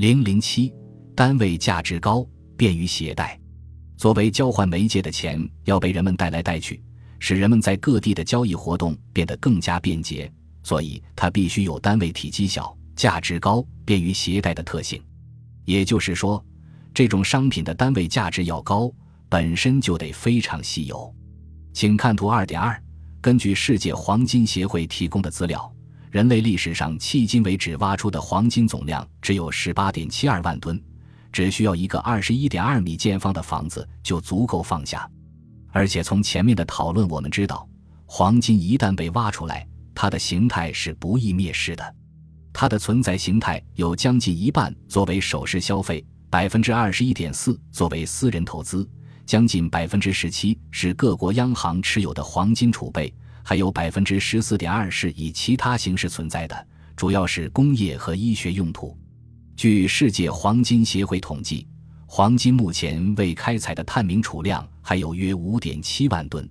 零零七，单位价值高，便于携带。作为交换媒介的钱要被人们带来带去，使人们在各地的交易活动变得更加便捷，所以它必须有单位体积小、价值高、便于携带的特性。也就是说，这种商品的单位价值要高，本身就得非常稀有。请看图二点二。根据世界黄金协会提供的资料，人类历史上迄今为止挖出的黄金总量只有十八点七二万吨，只需要一个二十一点二米见方的房子就足够放下。而且从前面的讨论我们知道，黄金一旦被挖出来，它的形态是不易灭失的。它的存在形态有将近一半作为首饰消费，百分之二十一点四作为私人投资。将近百分之十七是各国央行持有的黄金储备，还有百分之十四点二是以其他形式存在的，主要是工业和医学用途。据世界黄金协会统计，黄金目前未开采的探明储量还有约五点七万吨。